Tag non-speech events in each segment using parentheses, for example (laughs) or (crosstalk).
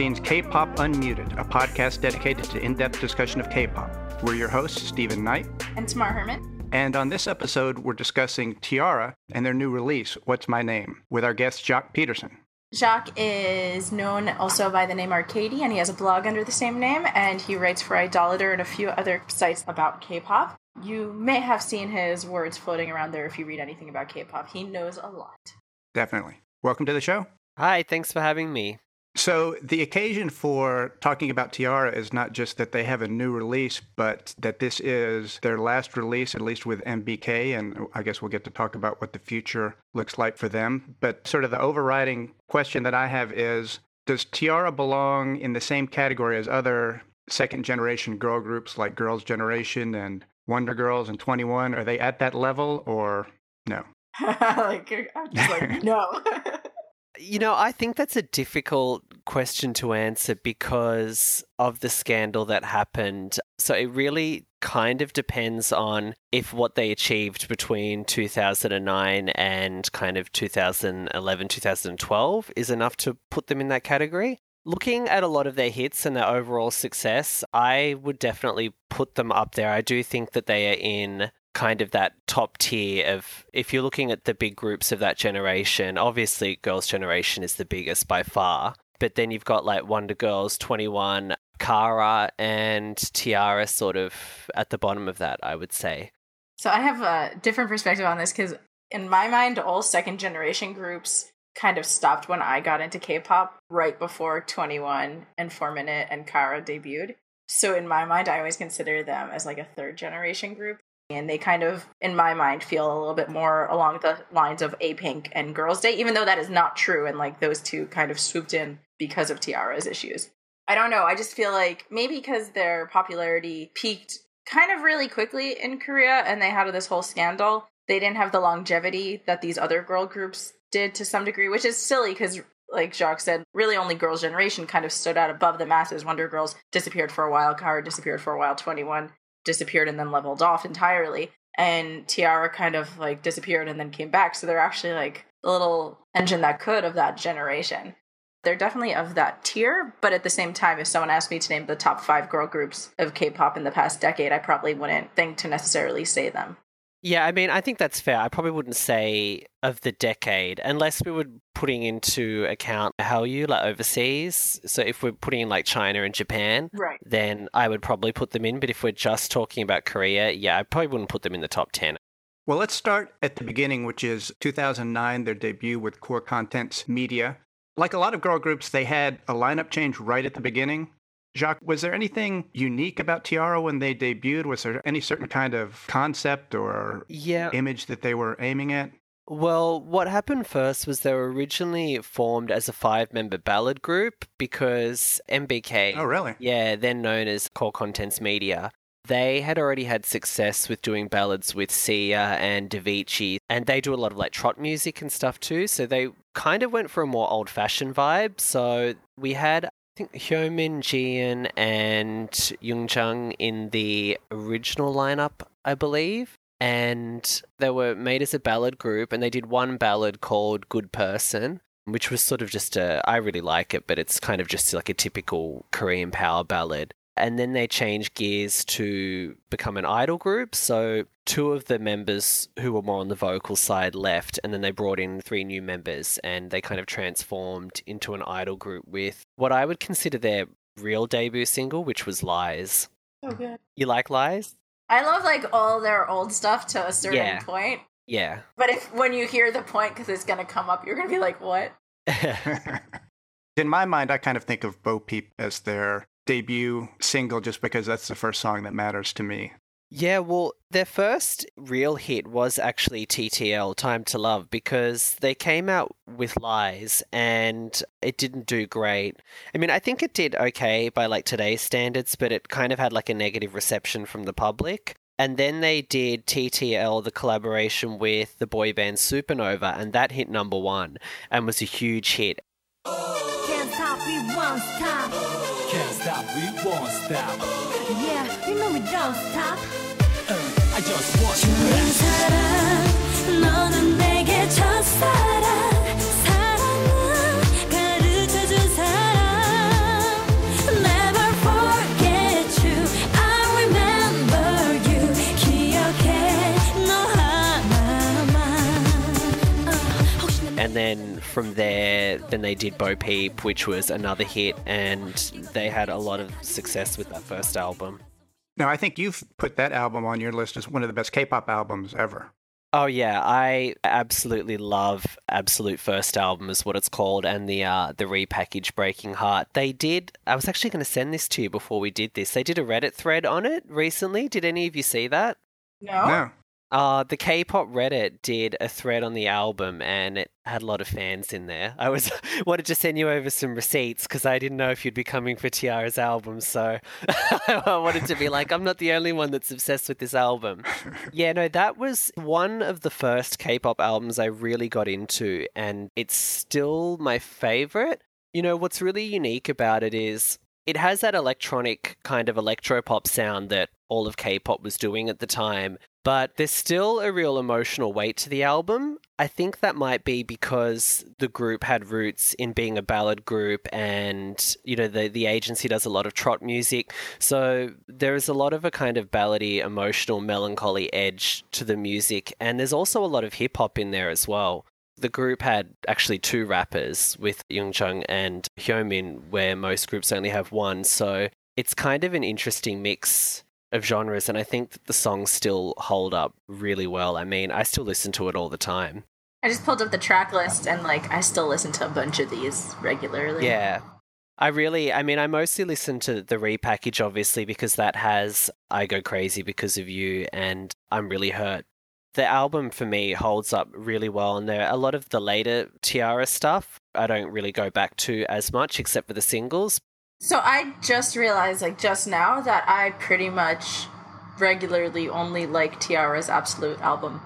This Scene's K-Pop Unmuted, a podcast dedicated to in-depth discussion of K-pop. We're your hosts, Stephen Knight and Tamar Herman. And on this episode, we're discussing T-ara and their new release, What's My Name, with our guest Jacques Peterson. Jacques is known also by the name Arcady, and he has a blog under the same name, and he writes for Idolator and a few other sites about K-pop. You may have seen his words floating around there if you read anything about K-pop. He knows a lot. Definitely. Welcome to the show. Hi, thanks for having me. So, the occasion for talking about T-ara is not just that they have a new release, but that this is their last release, at least with MBK. And I guess we'll get to talk about what the future looks like for them. But, sort of, the overriding question that I have is Does T-ara belong in the same category as other second generation girl groups like Girls' Generation and Wonder Girls and 2NE1? Are they at that level or no? (laughs) like, I'm just like, no. (laughs) You know, I think that's a difficult question to answer because of the scandal that happened. So it really kind of depends on if what they achieved between 2009 and kind of 2011, 2012 is enough to put them in that category. Looking at a lot of their hits and their overall success, I would definitely put them up there. I do think that they are in kind of that top tier of if you're looking at the big groups of that generation, obviously Girls' Generation is the biggest by far. But then you've got like Wonder Girls, 2NE1, Kara, and T-ara sort of at the bottom of that, I would say. So I have a different perspective on this because in my mind, all second generation groups kind of stopped when I got into K-pop right before 2NE1 and 4 Minute and Kara debuted. So in my mind, I always consider them as like a third generation group. And they kind of, in my mind, feel a little bit more along the lines of A Pink and Girls' Day, even though that is not true. And like those two kind of swooped in because of T-ara's issues. I don't know. I just feel like maybe because their popularity peaked kind of really quickly in Korea and they had this whole scandal, they didn't have the longevity that these other girl groups did to some degree, which is silly because like Jacques said, really only Girls' Generation kind of stood out above the masses. Wonder Girls disappeared for a while, Kara disappeared for a while, 2NE1 disappeared and then leveled off entirely. And T-ara kind of like disappeared and then came back. So they're actually like the little engine that could of that generation. They're definitely of that tier, but at the same time, if someone asked me to name the top five girl groups of K pop in the past decade, I probably wouldn't think to necessarily say them. Yeah, I mean, I think that's fair. I probably wouldn't say of the decade unless we were putting into account how you like overseas. So if we're putting in like China and Japan, right. then I would probably put them in. But if we're just talking about Korea, yeah, I probably wouldn't put them in the top 10. Well, let's start at the beginning, which is 2009, their debut with Core Contents Media. Like a lot of girl groups, they had a lineup change right at the beginning. Jacques, was there anything unique about T-ara when they debuted? Was there any certain kind of concept or yeah. image that they were aiming at? Well, what happened first was they were originally formed as a five member ballad group because MBK. Oh, really? Yeah, then known as Core Contents Media. They had already had success with doing ballads with SeeYa and Davichi, and they do a lot of like trot music and stuff too. So they kind of went for a more old fashioned vibe. So we had think Hyomin, Jiyeon, and Eunjung in the original lineup, I believe. And they were made as a ballad group, and they did one ballad called Good Person, which was sort of just a. I really like it, but it's kind of just like a typical Korean power ballad and then they changed gears to become an idol group. So two of the members who were more on the vocal side left, and then they brought in three new members, and they kind of transformed into an idol group with what I would consider their real debut single, which was Lies. So good. You like Lies? I love like all their old stuff to a certain Yeah. point. Yeah. But if when you hear the point, because it's gonna come up, you're gonna be like, "What?" (laughs) (laughs) In my mind, I kind of think of Bo Peep as their debut single just because that's the first song that matters to me. Yeah, well, their first real hit was actually TTL, Time to Love, because they came out with Lies and it didn't do great. I mean, I think it did okay by like today's standards, but it kind of had like a negative reception from the public. And then they did TTL, the collaboration with the boy band Supernova, and that hit number one and was a huge hit. Can't stop, we won't stop. Can't stop, we won't stop. Yeah, you know we don't stop. I just want you 이 back. 사랑, 너는 내게 첫사랑. there. Then from there, then they did Bo Peep, which was another hit, and they had a lot of success with that first album. Now, I think you've put that album on your list as one of the best K-pop albums ever. Oh yeah, I absolutely love Absolute First Album is what it's called, and the uh, the repackaged Breaking Heart. They did. I was actually going to send this to you before we did this. They did a Reddit thread on it recently. Did any of you see that? No. No. Uh, the K-pop Reddit did a thread on the album, and it had a lot of fans in there. I was (laughs) wanted to send you over some receipts because I didn't know if you'd be coming for T-ara's album, so (laughs) I wanted to be like, I'm not the only one that's obsessed with this album. (laughs) Yeah, no, that was one of the first K-pop albums I really got into, and it's still my favorite. You know, what's really unique about it is it has that electronic kind of electropop sound that all of K-pop was doing at the time, but there's still a real emotional weight to the album. I think that might be because the group had roots in being a ballad group and you know the the agency does a lot of trot music. So there is a lot of a kind of ballady, emotional, melancholy edge to the music and there's also a lot of hip hop in there as well. The group had actually two rappers with Eunjung and Hyomin where most groups only have one. So it's kind of an interesting mix of genres, and I think that the songs still hold up really well. I mean, I still listen to it all the time. I just pulled up the track list and like I still listen to a bunch of these regularly. Yeah. I really, I mean, I mostly listen to the repackage, obviously, because that has I Go Crazy Because of You and I'm Really Hurt. The album for me holds up really well, and there a lot of the later T-ara stuff I don't really go back to as much, except for the singles. So I just realized, like just now, that I pretty much regularly only like T-ara's Absolute album.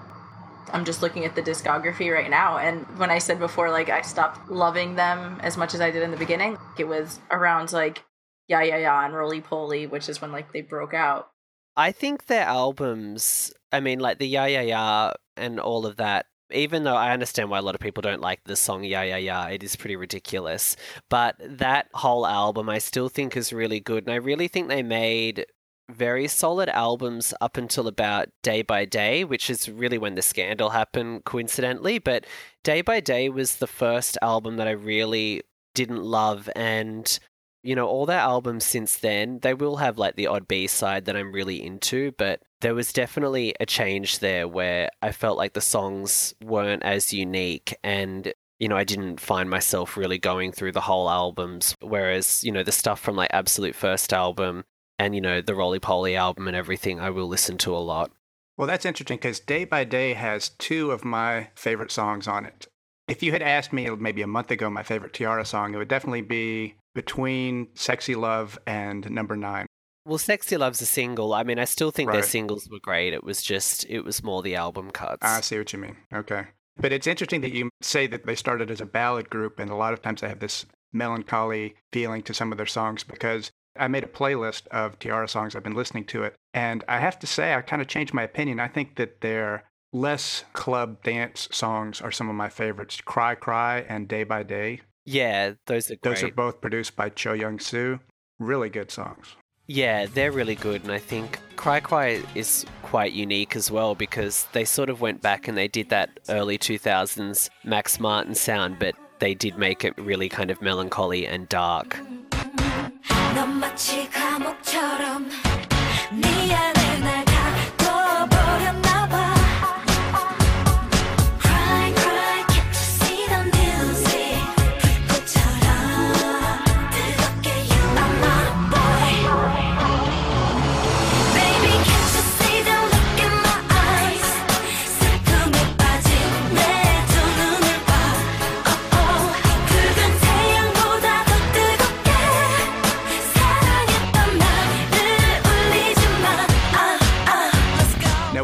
I'm just looking at the discography right now, and when I said before, like I stopped loving them as much as I did in the beginning, it was around like Yeah Yeah Yeah and Roly Poly, which is when like they broke out. I think their albums, I mean, like the Yeah Yeah Yeah and all of that, even though I understand why a lot of people don't like the song Yeah Yeah Yeah, it is pretty ridiculous. But that whole album I still think is really good. And I really think they made very solid albums up until about Day by Day, which is really when the scandal happened, coincidentally. But Day by Day was the first album that I really didn't love. And you know, all their albums since then, they will have like the odd B side that I'm really into, but there was definitely a change there where I felt like the songs weren't as unique and you know, I didn't find myself really going through the whole albums. Whereas, you know, the stuff from like Absolute First album and, you know, the Roly Poly album and everything, I will listen to a lot. Well, that's interesting because Day by Day has two of my favorite songs on it. If you had asked me maybe a month ago my favorite T-ara song, it would definitely be between Sexy Love and Number Nine. Well, Sexy Love's a single. I mean, I still think their singles were great. It was just, it was more the album cuts. I see what you mean. Okay. But it's interesting that you say that they started as a ballad group, and a lot of times they have this melancholy feeling to some of their songs because I made a playlist of T-ara songs. I've been listening to it, and I have to say, I kind of changed my opinion. I think that their less club dance songs are some of my favorites Cry Cry and Day by Day. Yeah, those are great. Those are both produced by Cho Young Soo. Really good songs. Yeah, they're really good, and I think Cry Cry is quite unique as well because they sort of went back and they did that early 2000s Max Martin sound, but they did make it really kind of melancholy and dark.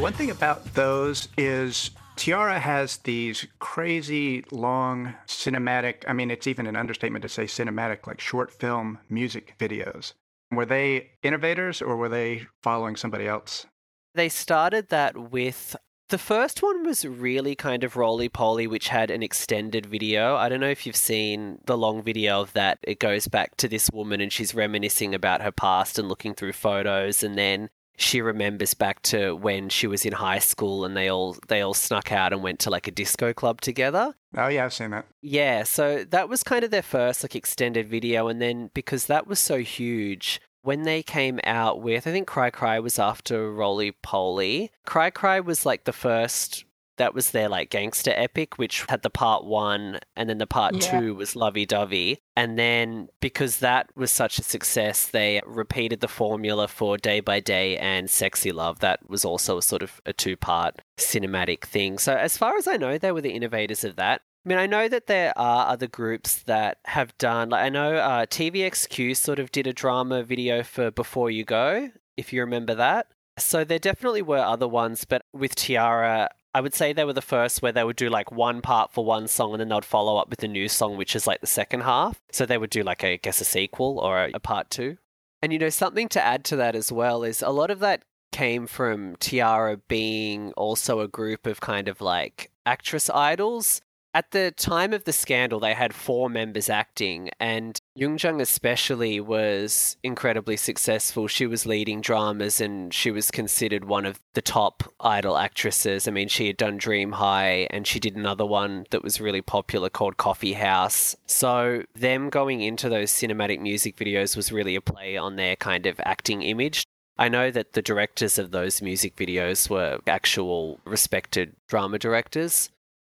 One thing about those is T-ara has these crazy long cinematic, I mean, it's even an understatement to say cinematic, like short film music videos. Were they innovators or were they following somebody else? They started that with. The first one was really kind of roly poly, which had an extended video. I don't know if you've seen the long video of that. It goes back to this woman and she's reminiscing about her past and looking through photos, and then she remembers back to when she was in high school and they all they all snuck out and went to like a disco club together. Oh yeah, I've seen that. Yeah, so that was kind of their first like extended video, and then because that was so huge, when they came out with, I think Cry Cry was after Roly Poly. Cry Cry was like the first. That was their like gangster epic, which had the part one, and then the part Yeah. two was Lovey Dovey. And then because that was such a success, they repeated the formula for Day by Day and Sexy Love. That was also a sort of a two part cinematic thing. So, as far as I know, they were the innovators of that. I mean, I know that there are other groups that have done, like, I know uh, TVXQ sort of did a drama video for Before You Go, if you remember that. So, there definitely were other ones, but with T-ara, I would say they were the first where they would do like one part for one song and then they'd follow up with a new song, which is like the second half. So, they would do like, I guess, a sequel or a, a part two. And you know, something to add to that as well is a lot of that came from T-ara being also a group of kind of like actress idols. At the time of the scandal, they had four members acting, and Eunjung especially was incredibly successful. She was leading dramas and she was considered one of the top idol actresses. I mean, she had done Dream High and she did another one that was really popular called Coffee House. So, them going into those cinematic music videos was really a play on their kind of acting image. I know that the directors of those music videos were actual respected drama directors.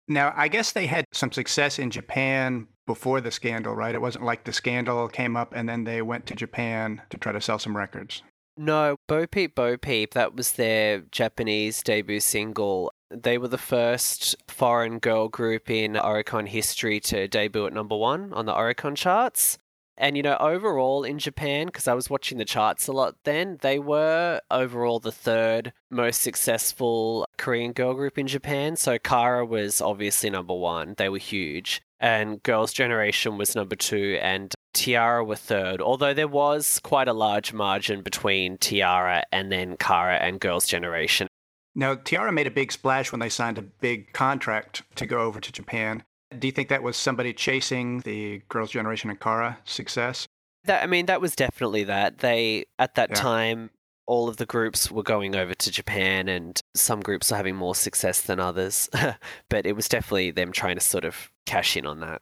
Now, I guess they had some success in Japan before the scandal, right? It wasn't like the scandal came up and then they went to Japan to try to sell some records. No, Bo Peep Bo Peep, that was their Japanese debut single. They were the first foreign girl group in Oricon history to debut at number one on the Oricon charts. And, you know, overall in Japan, because I was watching the charts a lot then, they were overall the third most successful Korean girl group in Japan. So Kara was obviously number one. They were huge. And Girls' Generation was number two, and T-ara were third, although there was quite a large margin between T-ara and then Kara and Girls' Generation. Now, T-ara made a big splash when they signed a big contract to go over to Japan. Do you think that was somebody chasing the Girls' Generation and Kara success? That I mean, that was definitely that. They at that Yeah. time, all of the groups were going over to Japan, and some groups were having more success than others. (laughs) but it was definitely them trying to sort of cash in on that.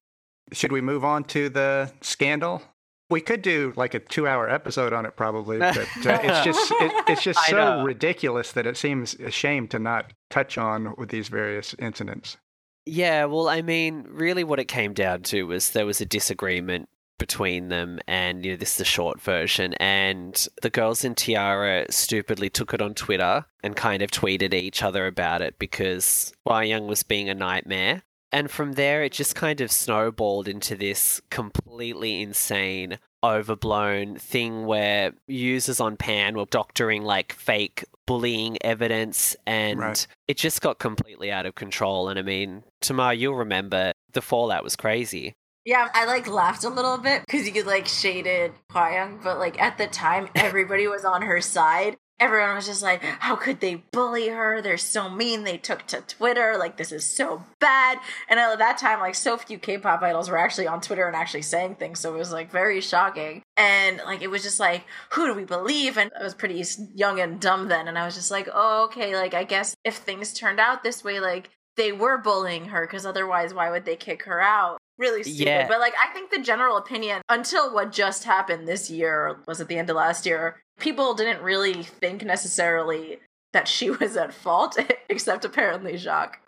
Should we move on to the scandal? We could do like a two-hour episode on it, probably, but uh, (laughs) it's just it, it's just so ridiculous that it seems a shame to not touch on with these various incidents. Yeah, well, I mean, really, what it came down to was there was a disagreement between them, and you know, this is the short version. And the girls in T-ara stupidly took it on Twitter and kind of tweeted each other about it because Hwa Young was being a nightmare. And from there, it just kind of snowballed into this completely insane, overblown thing where users on Pann were doctoring like fake bullying evidence and Right. it just got completely out of control. And I mean, Tamar, you'll remember the fallout was crazy. Yeah, I like laughed a little bit because you like shaded Hwayoung, but like at the time, (laughs) everybody was on her side. Everyone was just like, "How could they bully her? They're so mean. They took to Twitter. Like this is so bad." And at that time, like so few K-pop idols were actually on Twitter and actually saying things, so it was like very shocking. And like it was just like, who do we believe? And I was pretty young and dumb then, and I was just like, "Oh, okay. Like I guess if things turned out this way, like." They were bullying her because otherwise, why would they kick her out? really stupid. Yeah. But like I think the general opinion until what just happened this year was at the end of last year, people didn't really think necessarily that she (laughs) was at fault, (laughs) except apparently Jacques.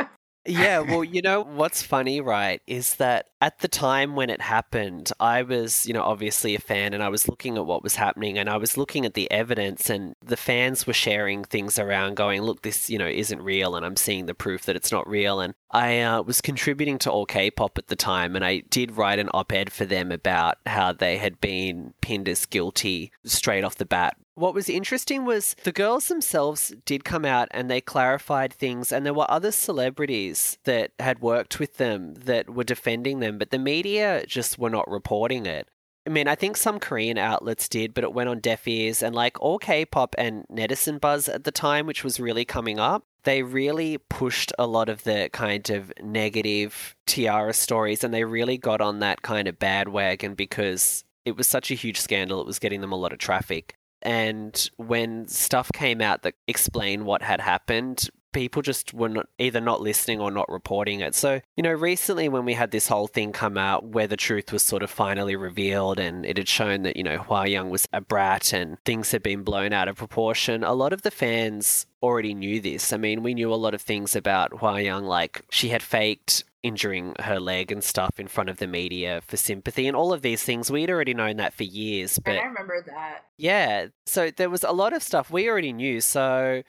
Yeah, (laughs) well, you know what's funny, right, is that at the time when it happened, I was, you know, obviously a fan and I was looking at what was happening and I was looking at the evidence and the fans were sharing things around going, look, this, you know, isn't real and I'm seeing the proof that it's not real. And I uh, was contributing to allkpop at the time and I did write an op-ed for them about how they had been pinned as guilty straight off the bat what was interesting was the girls themselves did come out and they clarified things, and there were other celebrities that had worked with them that were defending them, but the media just were not reporting it. I mean, I think some Korean outlets did, but it went on deaf ears, and like allkpop and netizen buzz at the time, which was really coming up, they really pushed a lot of the kind of negative T-ara stories, and they really got on that kind of bad wagon because it was such a huge scandal, it was getting them a lot of traffic. And when stuff came out that explained what had happened, people just were not, either not listening or not reporting it. So, you know, recently when we had this whole thing come out where the truth was sort of finally revealed and it had shown that, you know, Hwa Young was a brat and things had been blown out of proportion, a lot of the fans already knew this. I mean, we knew a lot of things about Hwa Young, like she had faked injuring her leg and stuff in front of the media for sympathy and all of these things. We'd already known that for years, but and I remember that. yeah, so there was a lot of stuff we already knew. So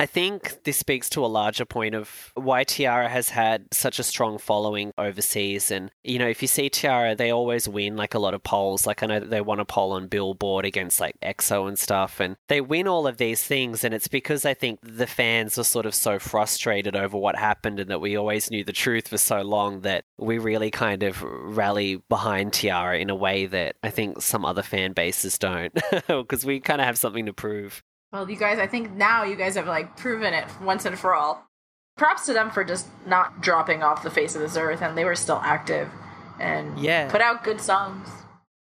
I think this speaks to a larger point of why T-ara has had such a strong following overseas. And, you know, if you see T-ara, they always win like a lot of polls. Like, I know they won a poll on Billboard against like EXO and stuff. And they win all of these things. And it's because I think the fans are sort of so frustrated over what happened and that we always knew the truth for so long that we really kind of rally behind T-ara in a way that I think some other fan bases don't. (laughs) Because we kind of have something to prove. Well, you guys, I think now you guys have like proven it once and for all. Props to them for just not dropping off the face of this earth, and they were still active and Yeah. put out good songs.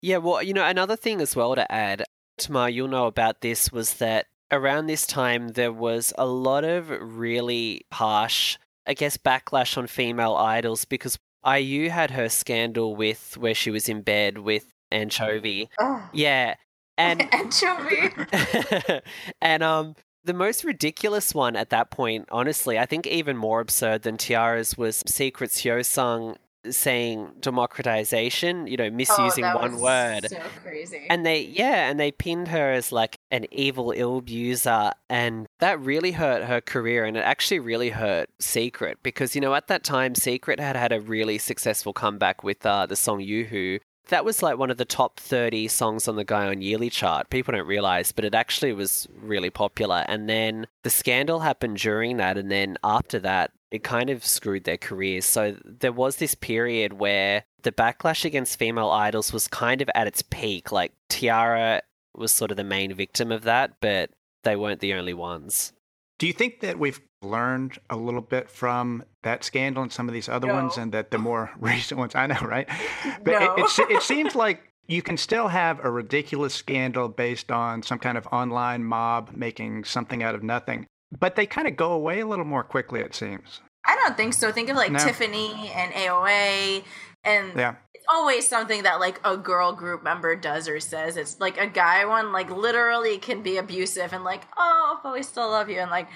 Yeah, well, you know, another thing as well to add, Tamar, you'll know about this, was that around this time there was a lot of really harsh, I guess, backlash on female idols because IU had her scandal with where she was in bed with Anchovy. Ugh. Yeah. And (laughs) Anchovy. (laughs) and um the most ridiculous one at that point, honestly, I think even more absurd than T-ara's was Secret Hyosung saying democratization, you know, misusing Oh, one word. So crazy. And they, yeah, and they pinned her as like an evil Ilbe user, and that really hurt her career, and it actually really hurt Secret because you know at that time Secret had had a really successful comeback with uh, the song Yoo-Hoo. That was like one of the top 30 songs on the Gaon Yearly chart. People don't realize, but it actually was really popular. And then the scandal happened during that, and then after that, it kind of screwed their careers. So there was this period where the backlash against female idols was kind of at its peak. Like T-ara was sort of the main victim of that, but they weren't the only ones. Do you think that we've learned a little bit from that scandal and some of these other ones, and that the more (laughs) recent ones? I know, right? (laughs) But No. it, it, it (laughs) seems like you can still have a ridiculous scandal based on some kind of online mob making something out of nothing, but they kind of go away a little more quickly. It seems. I don't think so. Think of like No. Tiffany and AOA, and Yeah. it's always something that like a girl group member does or says. It's like a guy one, like literally can be abusive and like, oh, but we still love you. And like,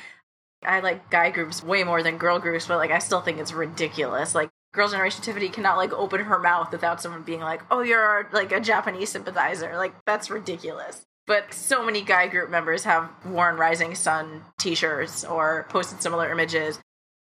I like guy groups way more than girl groups, but like, I still think it's ridiculous. Like, Girls' Generation Tiffany cannot like open her mouth without someone being like, oh, you're like a Japanese sympathizer. Like, that's ridiculous. But so many guy group members have worn Rising Sun t shirts or posted similar images.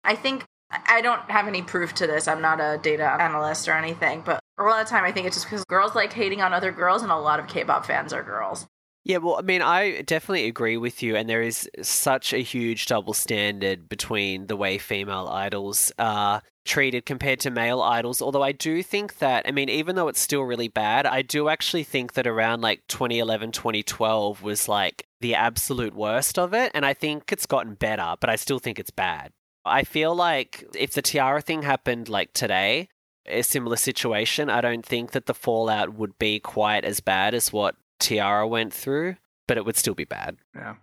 I think I don't have any proof to this. I'm not a data analyst or anything, but a lot of time I think it's just because girls like hating on other girls, and a lot of K-pop fans are girls. Yeah, well, I mean, I definitely agree with you, and there is such a huge double standard between the way female idols are treated compared to male idols. Although I do think that, I mean, even though it's still really bad, I do actually think that around like 2011, 2012 was like the absolute worst of it, and I think it's gotten better, but I still think it's bad. I feel like if the T-ara thing happened like today, a similar situation, I don't think that the fallout would be quite as bad as what T-ara went through, but it would still be bad. Yeah.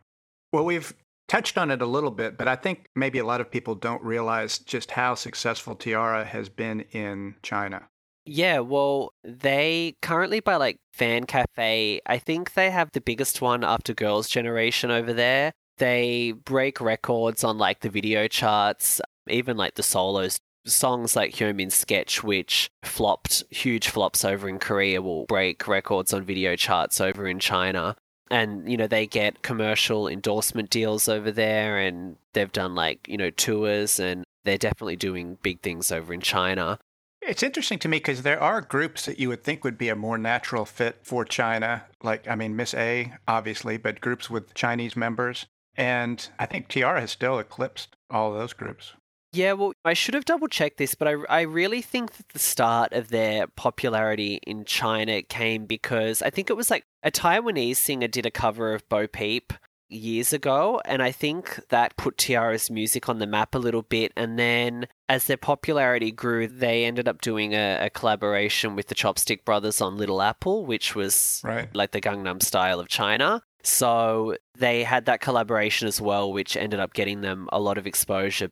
Well, we've touched on it a little bit, but I think maybe a lot of people don't realize just how successful T-ara has been in China. Yeah, well, they currently by like Fan Cafe, I think they have the biggest one after Girls' Generation over there. They break records on like the video charts, even like the solos. Songs like Hyomin's Sketch, which flopped, huge flops over in Korea, will break records on video charts over in China. And, you know, they get commercial endorsement deals over there, and they've done like, you know, tours, and they're definitely doing big things over in China. It's interesting to me because there are groups that you would think would be a more natural fit for China. Like, I mean, Miss A, obviously, but groups with Chinese members. And I think T-ara has still eclipsed all those groups. Yeah, well, I should have double checked this, but I, I really think that the start of their popularity in China came because I think it was like a Taiwanese singer did a cover of Bo Peep years ago, and I think that put T-ara's music on the map a little bit. And then as their popularity grew, they ended up doing a, a collaboration with the Chopstick Brothers on Little Apple, which was Right. like the Gangnam style of China. So they had that collaboration as well, which ended up getting them a lot of exposure.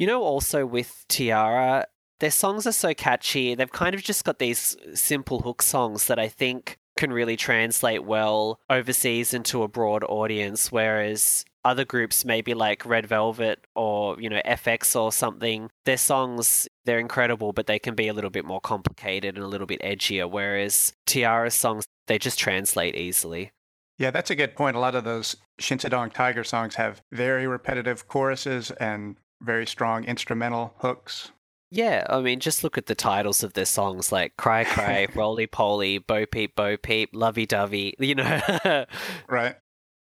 You know, also with T-ara, their songs are so catchy. They've kind of just got these simple hook songs that I think can really translate well overseas into a broad audience, whereas other groups, maybe like Red Velvet or, you know, f(x) or something, their songs, they're incredible, but they can be a little bit more complicated and a little bit edgier, whereas T-ara's songs, they just translate easily. Yeah, that's a good point. A lot of those Shinsadong Tiger songs have very repetitive choruses and very strong instrumental hooks. Yeah, I mean, just look at the titles of their songs like Cry Cry, (laughs) Roly Poly, Bo Peep, Bo Peep, Lovey Dovey, you know. (laughs) Right.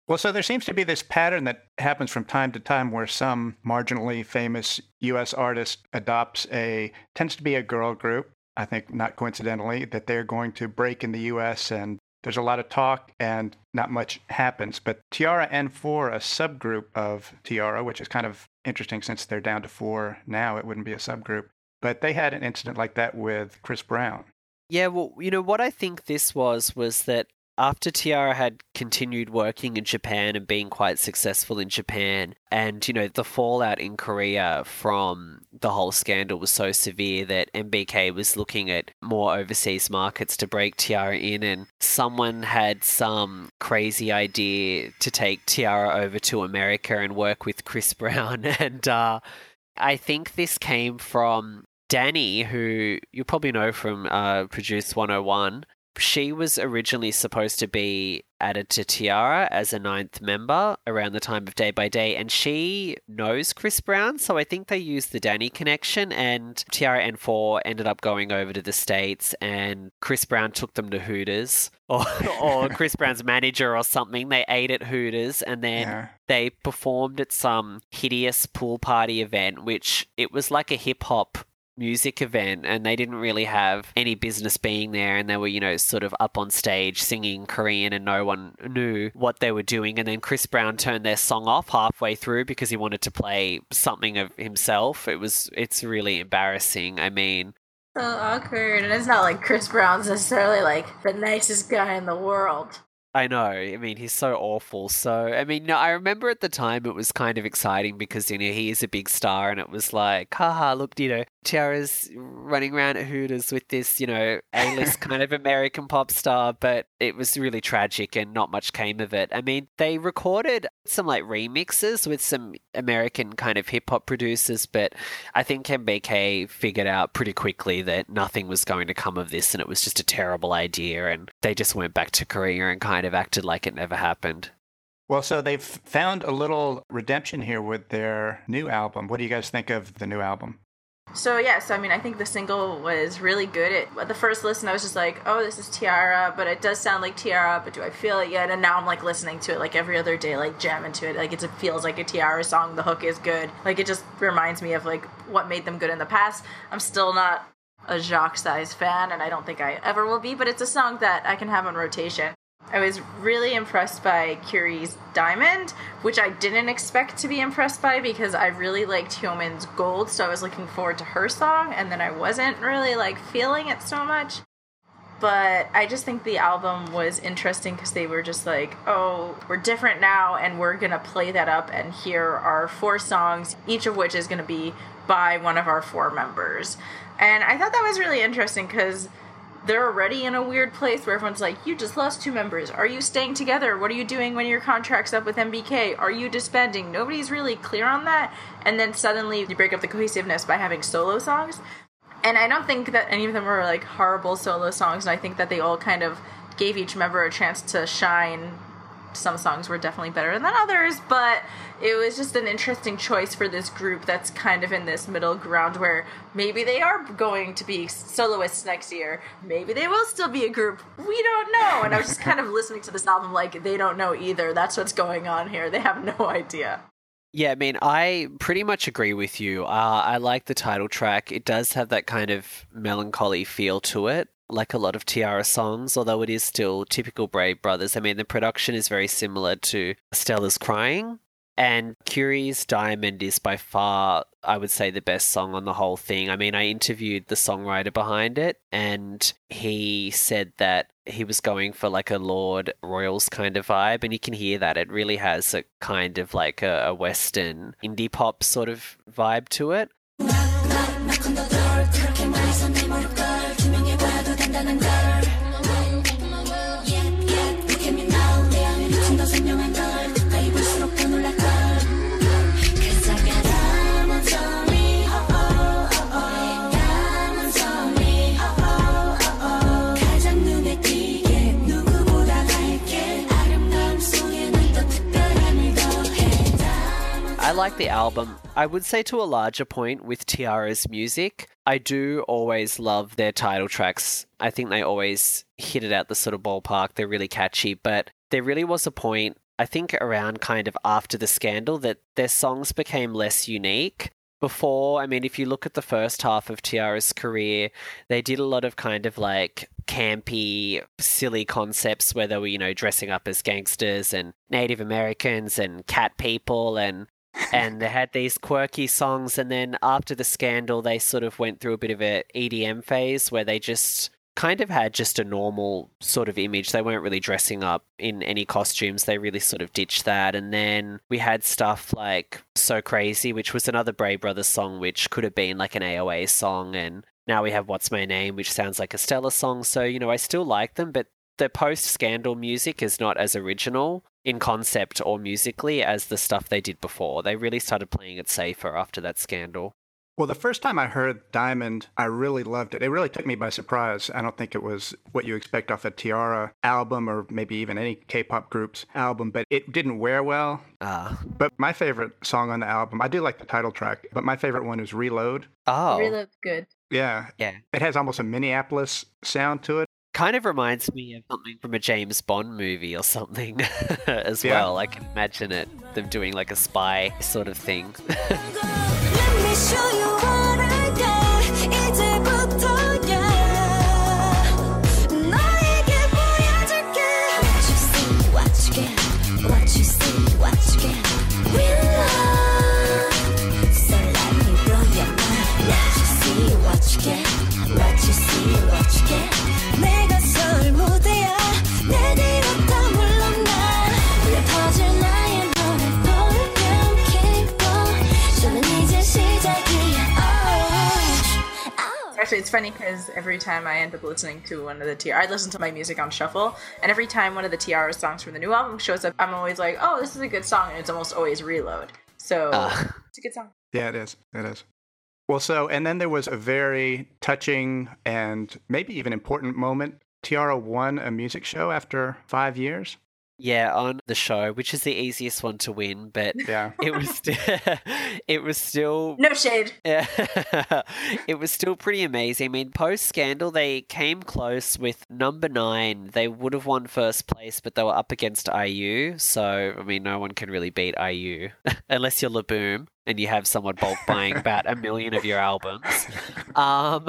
Well, so there seems to be this pattern that happens from time to time where some marginally famous US artist adopts a, tends to be a girl group, I think not coincidentally, that they're going to break in the US and there's a lot of talk and not much happens. But T-ara N4, a subgroup of T-ara, which is kind of interesting since they're down to four now, it wouldn't be a subgroup. But they had an incident like that with Chris Brown. Yeah, well, you know, what I think this was was that after T-ara had continued working in Japan and being quite successful in Japan, and, you know, the fallout in Korea from the whole scandal was so severe that MBK was looking at more overseas markets to break T-ara in, and someone had some crazy idea to take T-ara over to America and work with Chris (laughs) Brown. And uh, I think this came from Dani, who you probably know from uh, Produce 101, she was originally supposed to be added to T-ara as a ninth member around the time of Day by Day, and she knows Chris Brown, so I think they used the Dani connection, and T-ara N4 ended up going over to the States, and Chris Brown took them to Hooters, (laughs) or, oh. (laughs) or Chris Brown's manager or something. They ate at Hooters, and then Yeah. they performed at some hideous pool party event, which it was like a hip hop music event and they didn't really have any business being there and they were you know sort of up on stage singing korean and no one knew what they were doing and then chris brown turned their song off halfway through because he wanted to play something of himself it was it's really embarrassing i mean So awkward. And it's not like Chris Brown's necessarily like the nicest guy in the world. I know. I mean, he's so awful. So, I mean, no, I remember at the time it was kind of exciting because, you know, he is a big star and it was like, haha, look, you know, T-ara's running around at Hooters with this, you know, A-list (laughs) kind of American pop star, but it was really tragic and not much came of it. I mean, they recorded some like remixes with some American kind of hip hop producers, but I think MBK figured out pretty quickly that nothing was going to come of this and it was just a terrible idea and they just went back to Korea and kind of acted like it never happened. Well, so they've found a little redemption here with their new album. What do you guys think of the new album? So yes, I mean I think the single was really good. At the first listen I was just like, oh, this is T-ara, but it does sound like T-ara, but do I feel it yet? And now I'm like listening to it like every other day, like jamming to it. Like it feels like a T-ara song. The hook is good. Like it just reminds me of like what made them good in the past. I'm still not a Jacques size fan, and I don't think I ever will be. But it's a song that I can have on rotation. I was really impressed by Qri's Diamond, which I didn't expect to be impressed by because I really liked Hyomin's Gold, so I was looking forward to her song, and then I wasn't really like feeling it so much. But I just think the album was interesting because they were just like, oh, we're different now, and we're gonna play that up, and here are four songs, each of which is gonna be by one of our four members. And I thought that was really interesting because they're already in a weird place where everyone's like, you just lost two members. Are you staying together? What are you doing when your contract's up with MBK? Are you disbanding? Nobody's really clear on that. And then suddenly you break up the cohesiveness by having solo songs. And I don't think that any of them were like horrible solo songs. And I think that they all kind of gave each member a chance to shine. Some songs were definitely better than others, but it was just an interesting choice for this group that's kind of in this middle ground where maybe they are going to be soloists next year. Maybe they will still be a group. We don't know. And I was just kind of (laughs) listening to this album like they don't know either. That's what's going on here. They have no idea. Yeah, I mean, I pretty much agree with you. Uh, I like the title track. It does have that kind of melancholy feel to it, like a lot of T-ara songs, although it is still typical Brave Brothers. I mean, the production is very similar to Stellar's Crying. And Qri's Diamond is by far, I would say, the best song on the whole thing. I mean, I interviewed the songwriter behind it, and he said that he was going for like a Lorde Royals kind of vibe, and you can hear that. It really has a kind of like a, a Western indie pop sort of vibe to it. Like the album. I would say to a larger point with T-ara's music, I do always love their title tracks. I think they always hit it out the sort of ballpark. They're really catchy, but there really was a point, I think around kind of after the scandal, that their songs became less unique. Before, I mean, if you look at the first half of T-ara's career, they did a lot of kind of like campy, silly concepts where they were, you know, dressing up as gangsters and Native Americans and cat people and and they had these quirky songs and then after the scandal they sort of went through a bit of a EDM phase where they just kind of had just a normal sort of image. They weren't really dressing up in any costumes. They really sort of ditched that. And then we had stuff like so crazy which was another Brave Brothers song which could have been like an AOA song. And now we have what's my name which sounds like a Stellar song. So you know I still like them but the post scandal music is not as original in concept or musically as the stuff they did before. They really started playing it safer after that scandal. Well, the first time I heard Diamond, I really loved it. It really took me by surprise. I don't think it was what you expect off a T-ara album or maybe even any K pop group's album, but it didn't wear well. Ah. But my favorite song on the album, I do like the title track, but my favorite one is Reload. oh. Really good. Yeah. Yeah. It has almost a Minneapolis sound to it. Kind of reminds me of something from a James Bond movie or something (laughs) as Yeah. well. I can imagine it, them doing like a spy sort of thing. It's funny because every time I end up listening to one of the TR, I listen to my music on shuffle, and every time one of the TR songs from the new album shows up, I'm always like, "Oh, this is a good song," and it's almost always Reload. So Ah. it's a good song. Yeah, it is. It is. Well, so, and then there was a very touching and maybe even important moment. T-ara won a music show after five years. Yeah, on the show, which is the easiest one to win, but Yeah. (laughs) it was st- (laughs) it was still No shade. Yeah, (laughs) it was still pretty amazing. I mean, post scandal, they came close with number nine. They would have won first place, but they were up against IU. So, I mean, no one can really beat IU unless you're Laboum and you have someone bulk buying about a million of your albums. Um,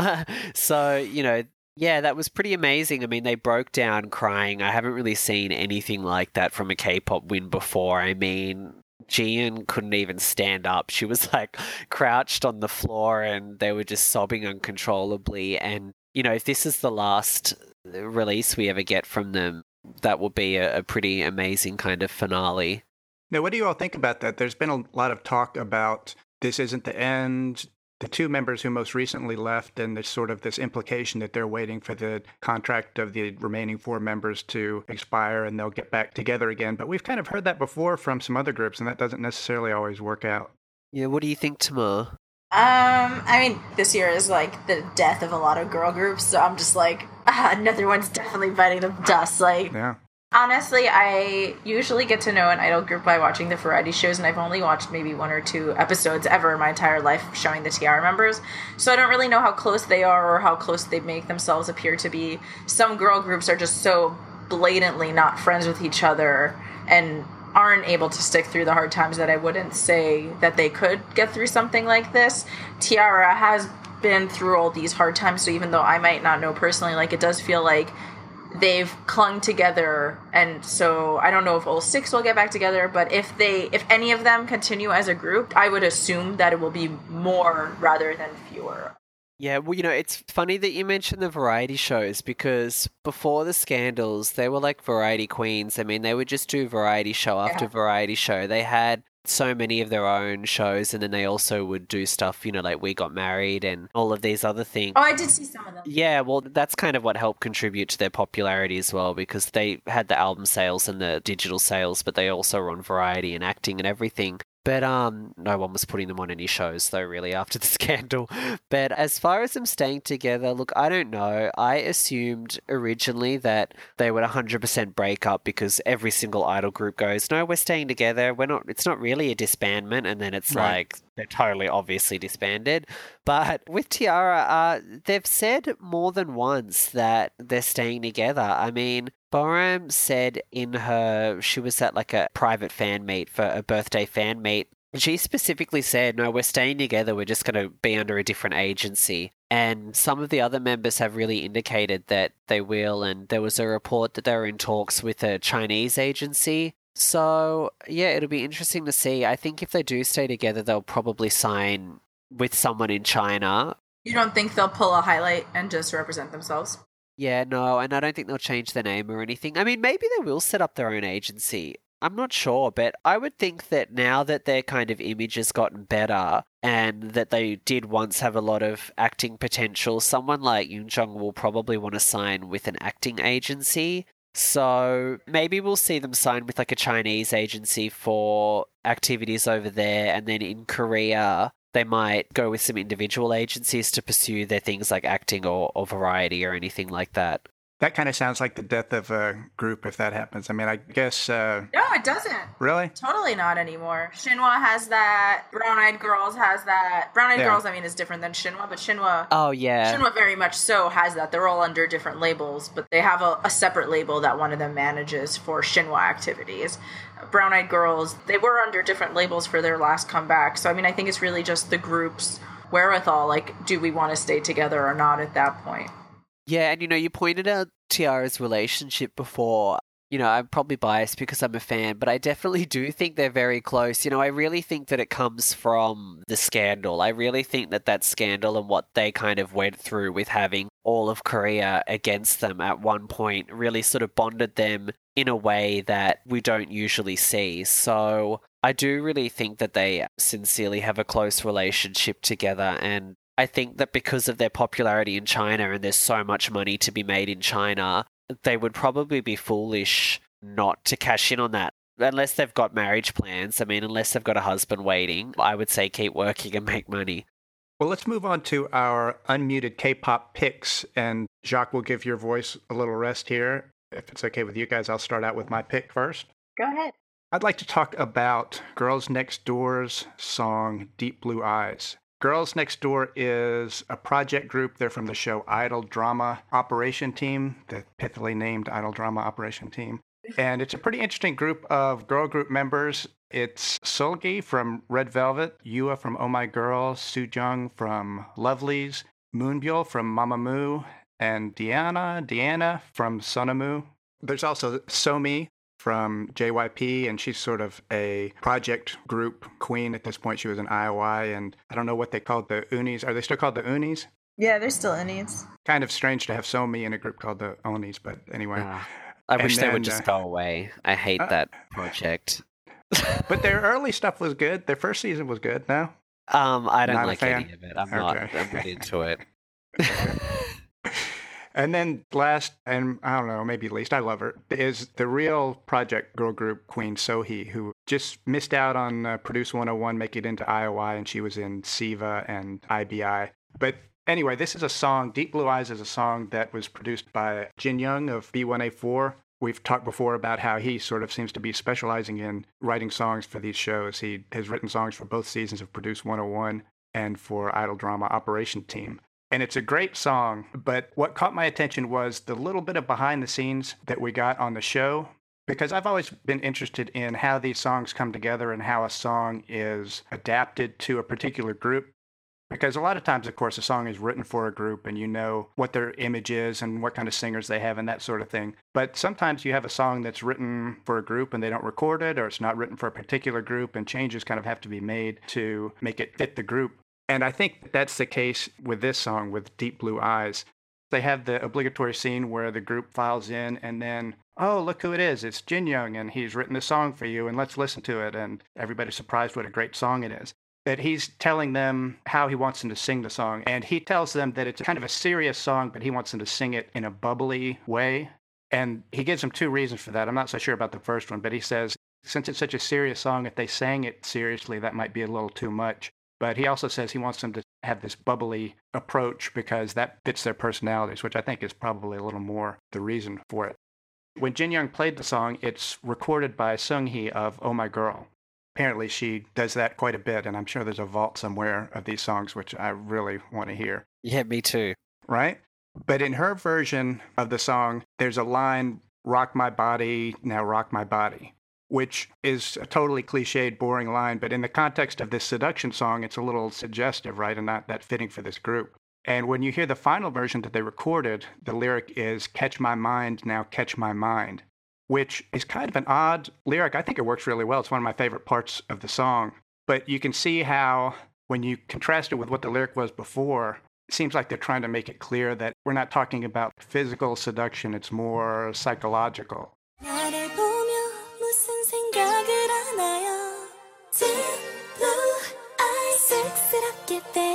so, you know, yeah, that was pretty amazing. I mean, they broke down crying. I haven't really seen anything like that from a K pop win before. I mean, Jiyeon couldn't even stand up. She was (laughs) like crouched on the floor and they were just sobbing uncontrollably. And, you know, if this is the last uh, release we ever get from them, that will be a, a pretty amazing kind of finale. Now, what do you all think about that? There's been a lot of talk about this isn't the end. The two members who most recently left, and there's sort of this implication that they're waiting for the contract of the remaining four members to expire and they'll get back together again. But we've kind of heard that before from some other groups, and that doesn't necessarily always work out. Yeah, what do you think, Tamar? Um, I mean, this year is like the death of a lot of girl groups, so I'm just like, ah, (laughs) another one's definitely biting the dust. Like, Yeah. Honestly, I usually get to know an idol group by watching the variety shows, and I've only watched maybe one or two episodes ever in my entire life showing the TR members. So I don't really know how close they are or how close they make themselves appear to be. Some girl groups are just so blatantly not friends with each other and aren't able to stick through the hard times that I wouldn't say that they could get through something like this. T-ara has been through all these hard times, so even though I might not know personally, like it does feel like they've clung together and so I don't know if all six will get back together, but if they if any of them continue as a group, I would assume that it will be more rather than fewer. Yeah, well, you know, it's funny that you mentioned the variety shows because before the scandals, they were like variety queens. I mean, they would just do variety show after Yeah. variety show. They had so many of their own shows, and then they also would do stuff, you know, like We Got Married and all of these other things. Oh, I did see some of them. Yeah, well, that's kind of what helped contribute to their popularity as well because they had the album sales and the digital sales, but they also were on variety and acting and everything. But um, no one was putting them on any shows though, really, after the (laughs) scandal. But as far as them staying together, look, I don't know. I assumed originally that they would 100% break up because every single idol group goes, "No, we're staying together. We're not. It's not really a disbandment," and then it's Right. like they're totally obviously disbanded. But with T-ara, uh, they've said more than once that they're staying together. I mean, Boram said in her, she was at like a private fan meet for a birthday fan meet. She specifically said, No, we're staying together. We're just going to be under a different agency. And some of the other members have really indicated that they will. And there was a report that they were in talks with a Chinese agency. So, yeah, it'll be interesting to see. I think if they do stay together, they'll probably sign with someone in China. You don't think they'll pull a highlight and just represent themselves? Yeah, no, and I don't think they'll change their name or anything. I mean, maybe they will set up their own agency. I'm not sure, but I would think that now that their kind of image has gotten better and that they did once have a lot of acting potential, someone like Eunjung will probably want to sign with an acting agency. So maybe we'll see them sign with like a Chinese agency for activities over there, and then in Korea, they might go with some individual agencies to pursue their things like acting or, or variety or anything like that. That kind of sounds like the death of a group if that happens. I mean, I guess, uh, No, it doesn't. really? Totally not anymore. Shinhwa has that. Brown Eyed Girls has that. Brown Eyed Yeah. Girls, I mean, is different than Shinhwa, but Shinhwa. Oh yeah. Shinhwa very much so has that. They're all under different labels, but they have a, a separate label that one of them manages for Shinhwa activities. Brown Eyed Girls, they were under different labels for their last comeback. So, I mean, I think it's really just the group's wherewithal. Like, do we want to stay together or not at that point? Yeah, and you know, you pointed out T-ara's relationship before. You know, I'm probably biased because I'm a fan, but I definitely do think they're very close. You know, I really think that it comes from the scandal. I really think that that scandal and what they kind of went through with having all of Korea against them at one point really sort of bonded them in a way that we don't usually see. So I do really think that they sincerely have a close relationship together. And I think that because of their popularity in China and there's so much money to be made in China, they would probably be foolish not to cash in on that. Unless they've got marriage plans. I mean, unless they've got a husband waiting, I would say keep working and make money. Well, let's move on to our unmuted K pop picks. And Jacques will give your voice a little rest here. If it's okay with you guys, I'll start out with my pick first. Go ahead. I'd like to talk about Girls Next Door's song Deep Blue Eyes. Girls Next Door is a project group. They're from the show Idol Drama Operation Team, the pithily named Idol Drama Operation Team. And it's a pretty interesting group of girl group members. It's Solgi from Red Velvet, YooA from Oh My Girl, Sujung from Lovelyz, Moonbyul from Mamamoo, and Diana, Deanna from Sonamu. There's also Somi from JYP, and she's sort of a project group queen at this point. She was an IOI, and I don't know what they called the Unnies. Are they still called the Unnies? Yeah, they're still Unnies. Kind of strange to have Somi in a group called the Unnies, but anyway. Ah, I And wish they would just uh, go away. I hate uh, that project. (laughs) But their early stuff was good. Their first season was good. No, Um, I don't Not like any of it. I'm not. (laughs) I'm not into it. (laughs) and then last, and I don't know, maybe least, I love her, is the real project girl group queen Sohee, who just missed out on uh, Produce 101, make it into IOI, and she was in C.I.V.A and IBI. But anyway, this is a song, Deep Blue Eyes is a song that was produced by Jin Young of B1A4. We've talked before about how he sort of seems to be specializing in writing songs for these shows. He has written songs for both seasons of Produce 101 and for Idol Drama Operation Team. And it's a great song, but what caught my attention was the little bit of behind the scenes that we got on the show. Because I've always been interested in how these songs come together and how a song is adapted to a particular group. Because a lot of times, of course, a song is written for a group and you know what their image is and what kind of singers they have and that sort of thing. But sometimes you have a song that's written for a group and they don't record it, or it's not written for a particular group, and changes kind of have to be made to make it fit the group. And I think that's the case with this song, with Deep Blue Eyes. They have the obligatory scene where the group files in and then, oh, look who it is. It's Jin Young and he's written a song for you and let's listen to it. And everybody's surprised what a great song it is. That he's telling them how he wants them to sing the song. And he tells them that it's kind of a serious song, but he wants them to sing it in a bubbly way. And he gives them two reasons for that. I'm not so sure about the first one, but he says, since it's such a serious song, if they sang it seriously, that might be a little too much. But he also says he wants them to have this bubbly approach because that fits their personalities, which I think is probably a little more the reason for it. When Jin Young played the song, it's recorded by Seunghee of Oh My Girl. Apparently, she does that quite a bit, and I'm sure there's a vault somewhere of these songs, which I really want to hear, Yeah, me too. right? But in her version of the song, there's a line, Rock My Body, now rock my body which is a totally cliched, boring line, but in the context of this seduction song, it's a little suggestive, right? And not that fitting for this group. And when you hear the final version that they recorded, the lyric is Catch my mind, now catch my mind, which is kind of an odd lyric. I think it works really well. It's one of my favorite parts of the song. But you can see how, when you contrast it with what the lyric was before, it seems like they're trying to make it clear that we're not talking about physical seduction, it's more psychological. けて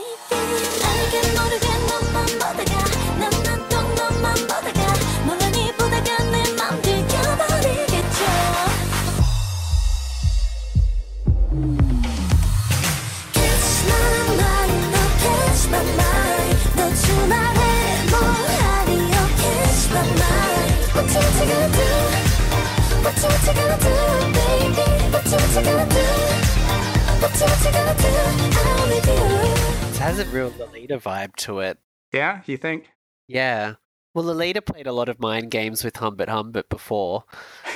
Yeah, you think? Yeah. Well, Lolita played a lot of mind games with Humbert Humbert before,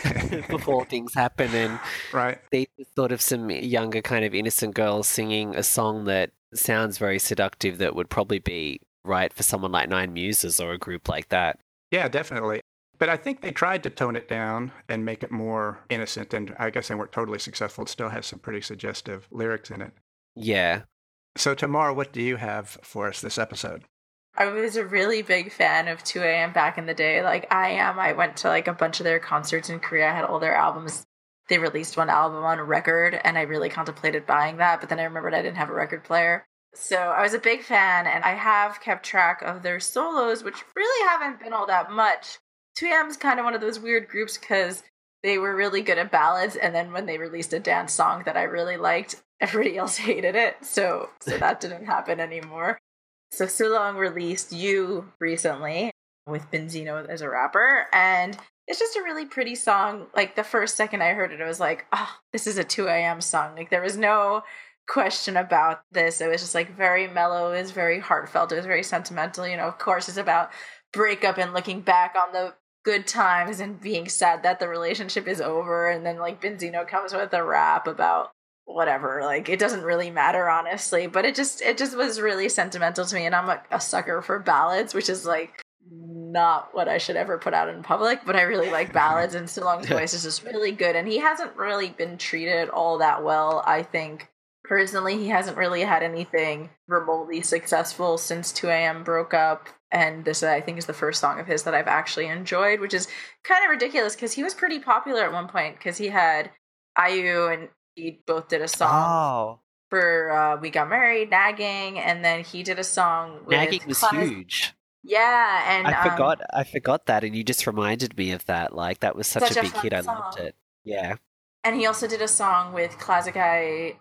(laughs) before (laughs) things happen, and Right. these are sort of some younger kind of innocent girls singing a song that sounds very seductive that would probably be right for someone like Nine Muses or a group like that. Yeah, definitely. But I think they tried to tone it down and make it more innocent, and I guess they weren't totally successful. It still has some pretty suggestive lyrics in it. Yeah. So, Tamara, what do you have for us this episode? I was a really big fan of 2AM back in the day. Like I am. I went to like a bunch of their concerts in Korea. I had all their albums. They released one album on record and I really contemplated buying that, but then I remembered I didn't have a record player. So I was a big fan and I have kept track of their solos, which really haven't been all that much. 2AM is kind of one of those weird groups because they were really good at ballads and then when they released a dance song that I really liked, everybody (laughs) else hated it. So so that didn't happen anymore. So Seulong released You recently with Benzino as a rapper, and it's just a really pretty song. Like the first second I heard it, I was like, oh, this is a 2 a.m. song. Like there was no question about this. It was just like very mellow, it was very heartfelt, it was very sentimental. You know, of course, it's about breakup and looking back on the good times and being sad that the relationship is over. And then like Benzino comes with a rap about whatever like it doesn't really matter honestly but it just it just was really sentimental to me and i'm a, a sucker for ballads which is like not what i should ever put out in public but i really like ballads and (laughs) Seulong's voice is just really good and he hasn't really been treated all that well i think. Personally he hasn't really had anything remotely successful since 2am broke up and this i think is the first song of his that i've actually enjoyed which is kind of ridiculous because he was pretty popular at one point because he had IU and he both did a song Oh, for uh, We Got Married, Nagging, and then he did a song with nagging was huge. Yeah, and I um, forgot. I forgot that, and you just reminded me of that. Like that was such, Such a a big hit. I loved it. Yeah. and he also did a song with Clazziquai,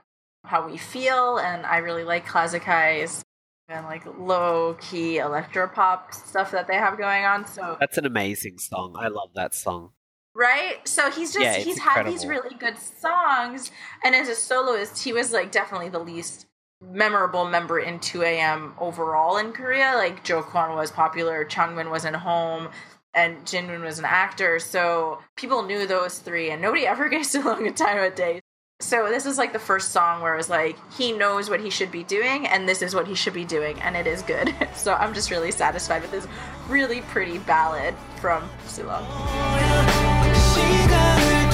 How We Feel, and I really like Clazziquai's and like low key electro pop stuff that they have going on. So That's an amazing song. I love that song. Right, so he's just Yeah, he's had these really good songs, and as a soloist, he was like definitely the least memorable member in 2AM overall in Korea. Like Jo Kwon was popular, Changmin was in Homme, and Jinmin was an actor. So people knew those three, and nobody (laughs) ever gave Seulong a time of day. So this is like the first song where it's like he knows what he should be doing and this is what he should be doing and it is good. (laughs) So I'm just really satisfied with this really pretty ballad from Seulong.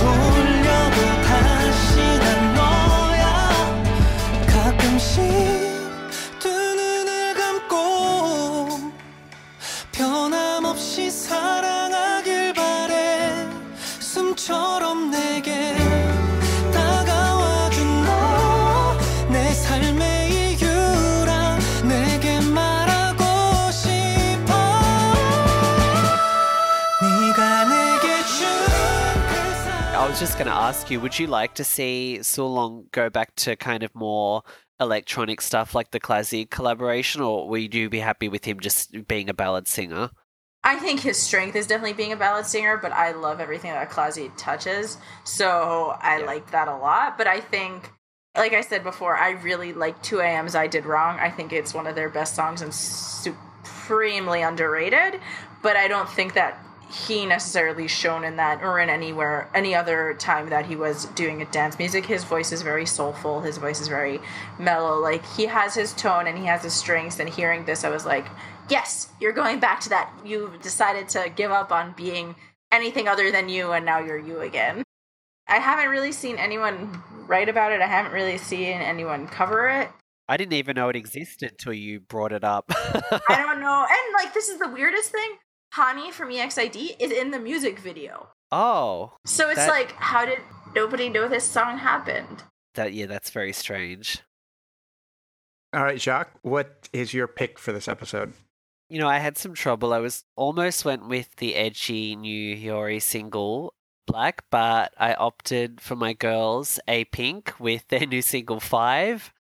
돌려도 다시 난 너야. 가끔씩 just going to ask you, would you like to see Seulong go back to kind of more electronic stuff like the classic collaboration, or would you be happy with him just being a ballad singer? I think his strength is definitely being a ballad singer, but I love everything that Klasi touches. So I Yeah. like that a lot. But I think, like I said before, I really like 2 AM's I Did Wrong. I think it's one of their best songs and supremely underrated. But I don't think that he necessarily shown in that or in anywhere any other time that he was doing a dance music his voice is very soulful his voice is very mellow like he has his tone and he has his strengths and hearing this i was like yes you're going back to that. You've decided to give up on being anything other than you and now you're you again. I haven't really seen anyone write about it. I haven't really seen anyone cover it. I didn't even know it existed till you brought it up. i don't know. And like this is the weirdest thing hani from exid is in the music video oh, So it's That- like, how did nobody know this song happened? that yeah, that's very strange. All right, Jacques, what is your pick for this episode? You know, I had some trouble. I was almost went with the edgy new Hiyori single Black, but I opted for my girls A Pink with their new single Five.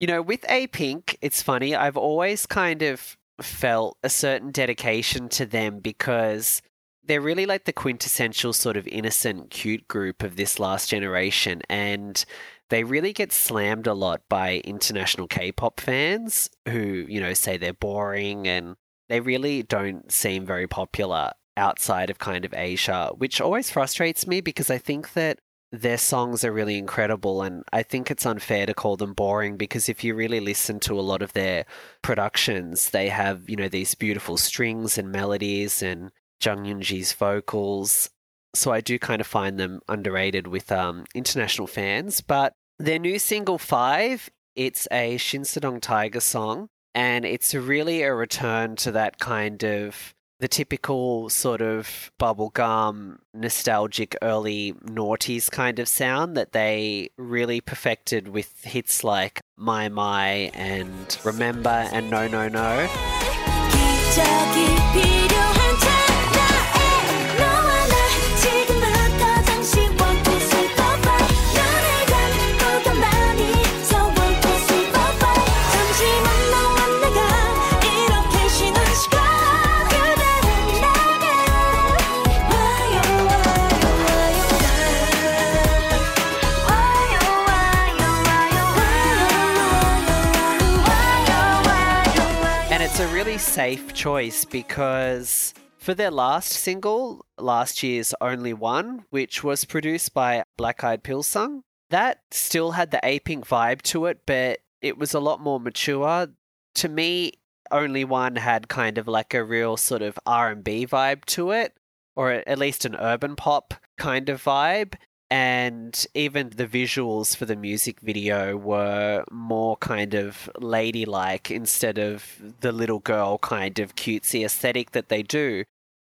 You know, with A Pink, it's funny. I've always kind of felt a certain dedication to them because they're really like the quintessential sort of innocent, cute group of this last generation, and they really get slammed a lot by international K-pop fans who, you know, say they're boring and they really don't seem very popular outside of kind of Asia, which always frustrates me because I think that their songs are really incredible and I think it's unfair to call them boring because if you really listen to a lot of their productions, they have, you know, these beautiful strings and melodies and Jung Eunji's vocals. So I do kind of find them underrated with um, international fans. But their new single Five, it's a Shinsadong Tiger song, and it's really a return to that kind of the typical sort of bubblegum, nostalgic early noughties kind of sound that they really perfected with hits like My My and Remember and No No No. Safe choice because for their last single, last year's Only One, which was produced by Black Eyed Pilseung, that still had the A Pink vibe to it, but it was a lot more mature. To me, Only One had kind of like a real sort of R&B vibe to it, or at least an urban pop kind of vibe and even the visuals for the music video were more kind of ladylike instead of the little girl kind of cutesy aesthetic that they do.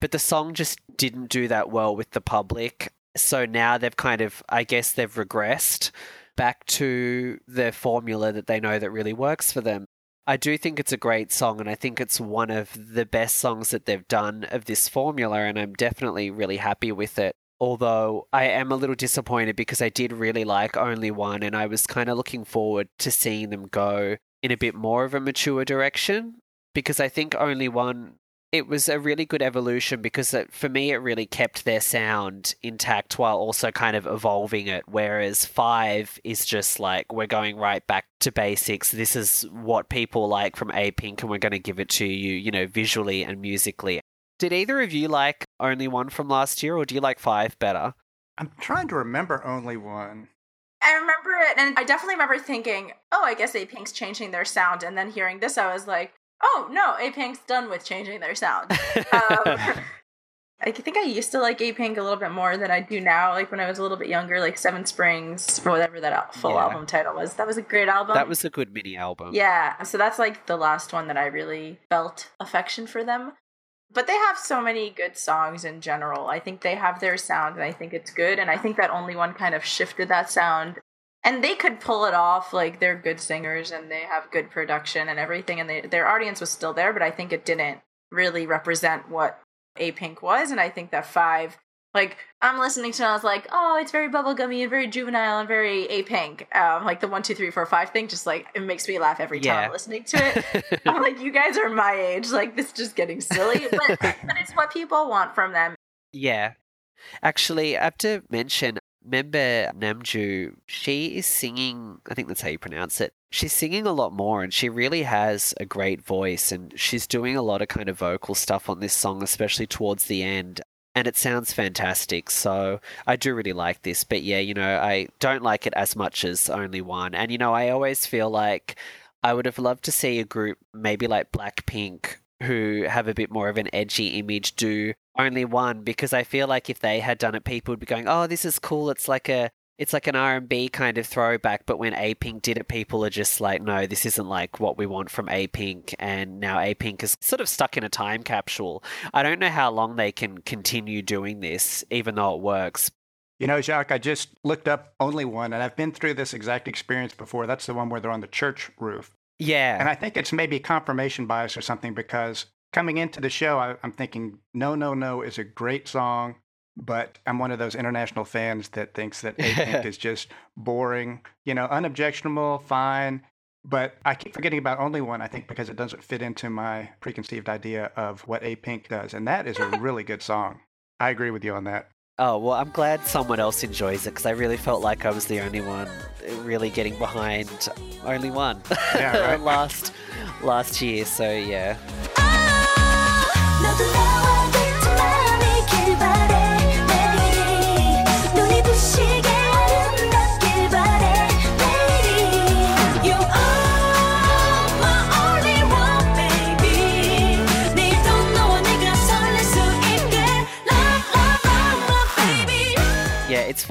But the song just didn't do that well with the public. So now they've kind of, I guess, they've regressed back to the formula that they know that really works for them. I do think it's a great song, and I think it's one of the best songs that they've done of this formula, and I'm definitely really happy with it although I am a little disappointed because I did really like Only One and I was kind of looking forward to seeing them go in a bit more of a mature direction because I think Only One it was a really good evolution because it, for me it really kept their sound intact while also kind of evolving it whereas 5 is just like we're going right back to basics. This is what people like from A Pink and we're going to give it to you you know visually and musically did either of you like Only One from last year, or do you like Five better? I'm trying to remember only one. I remember it, and I definitely remember thinking, "Oh, I guess A Pink's changing their sound." And then hearing this, I was like, "Oh no, A Pink's done with changing their sound." um, (laughs) I think I used to like A Pink a little bit more than I do now. Like when I was a little bit younger, like Seven Springs or whatever that full Yeah. album title was. That was a great album. that was a good mini album. Yeah, so that's like the last one that I really felt affection for them. But they have so many good songs in general. I think they have their sound and I think it's good. And I think that only one kind of shifted that sound. And they could pull it off. Like they're good singers and they have good production and everything. And they, their audience was still there, but I think it didn't really represent what A Pink was. And I think that Five, like I'm listening to it, and I was like, oh, it's very bubblegummy and very juvenile and very A Pink. Um, like the one, two, three, four, five thing, just like it makes me laugh every time Yeah. I'm listening to it. (laughs) I'm like, you guys are my age. Like, this is just getting silly. But, but it's what people want from them. Yeah. Actually, I have to mention, member Namjoo, she is singing, I think that's how you pronounce it. She's singing a lot more and she really has a great voice and she's doing a lot of kind of vocal stuff on this song, especially towards the end. And it sounds fantastic. So I do really like this. But yeah, you know, I don't like it as much as only one. And, you know, I always feel like I would have loved to see a group maybe like Blackpink who have a bit more of an edgy image do only one because I feel like if they had done it, people would be going, "Oh, this is cool. It's like a." It's like an R&B kind of throwback, but when A Pink did it, people are just like, no, this isn't like what we want from A Pink. And now A Pink is sort of stuck in a time capsule. I don't know how long they can continue doing this, even though it works. You know, Jacques, I just looked up only one, and I've been through this exact experience before. That's the one where they're on the church roof. Yeah. And I think it's maybe confirmation bias or something because coming into the show, I, I'm thinking, No, No, No is a great song, but I'm one of those international fans that thinks that (laughs) A Pink is just boring, you know, unobjectionable, fine. But I keep forgetting about Only One, I think, because it doesn't fit into my preconceived idea of what A Pink does. And that is a (laughs) really good song. I agree with you on that. Oh, well, I'm glad someone else enjoys it because I really felt like I was the only one eh, really getting behind only one Yeah, (laughs) right. last last year. So yeah.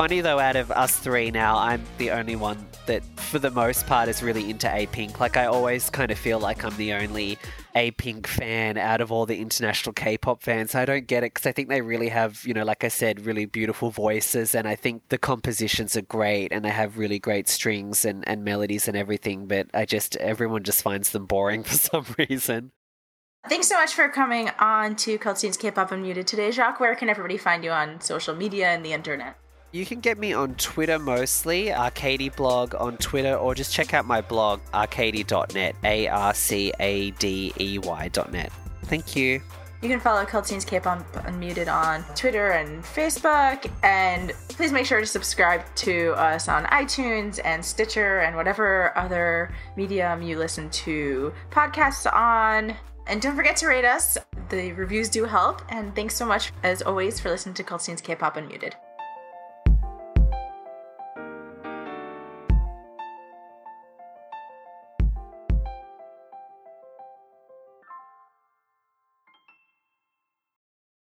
Funny though, out of us three now, I'm the only one that, for the most part, is really into A Pink. Like, I always kind of feel like I'm the only A Pink fan out of all the international K pop fans. I don't get it because I think they really have, you know, like I said, really beautiful voices, and I think the compositions are great and they have really great strings and, and melodies and everything, but I just, everyone just finds them boring (laughs) for some reason. Thanks so much for coming on to KultScene's K-Pop Unmuted today, Jacques. Where can everybody find you on social media and the internet? You can get me on Twitter mostly, Arcadey blog on Twitter, or just check out my blog, arcadey.net, A R C A D E Y.net. Thank you. You can follow KultScene's K-Pop Unmuted on Twitter and Facebook, and please make sure to subscribe to us on iTunes and Stitcher and whatever other medium you listen to podcasts on. And don't forget to rate us. The reviews do help. And thanks so much, as always, for listening to Cult K-Pop Unmuted.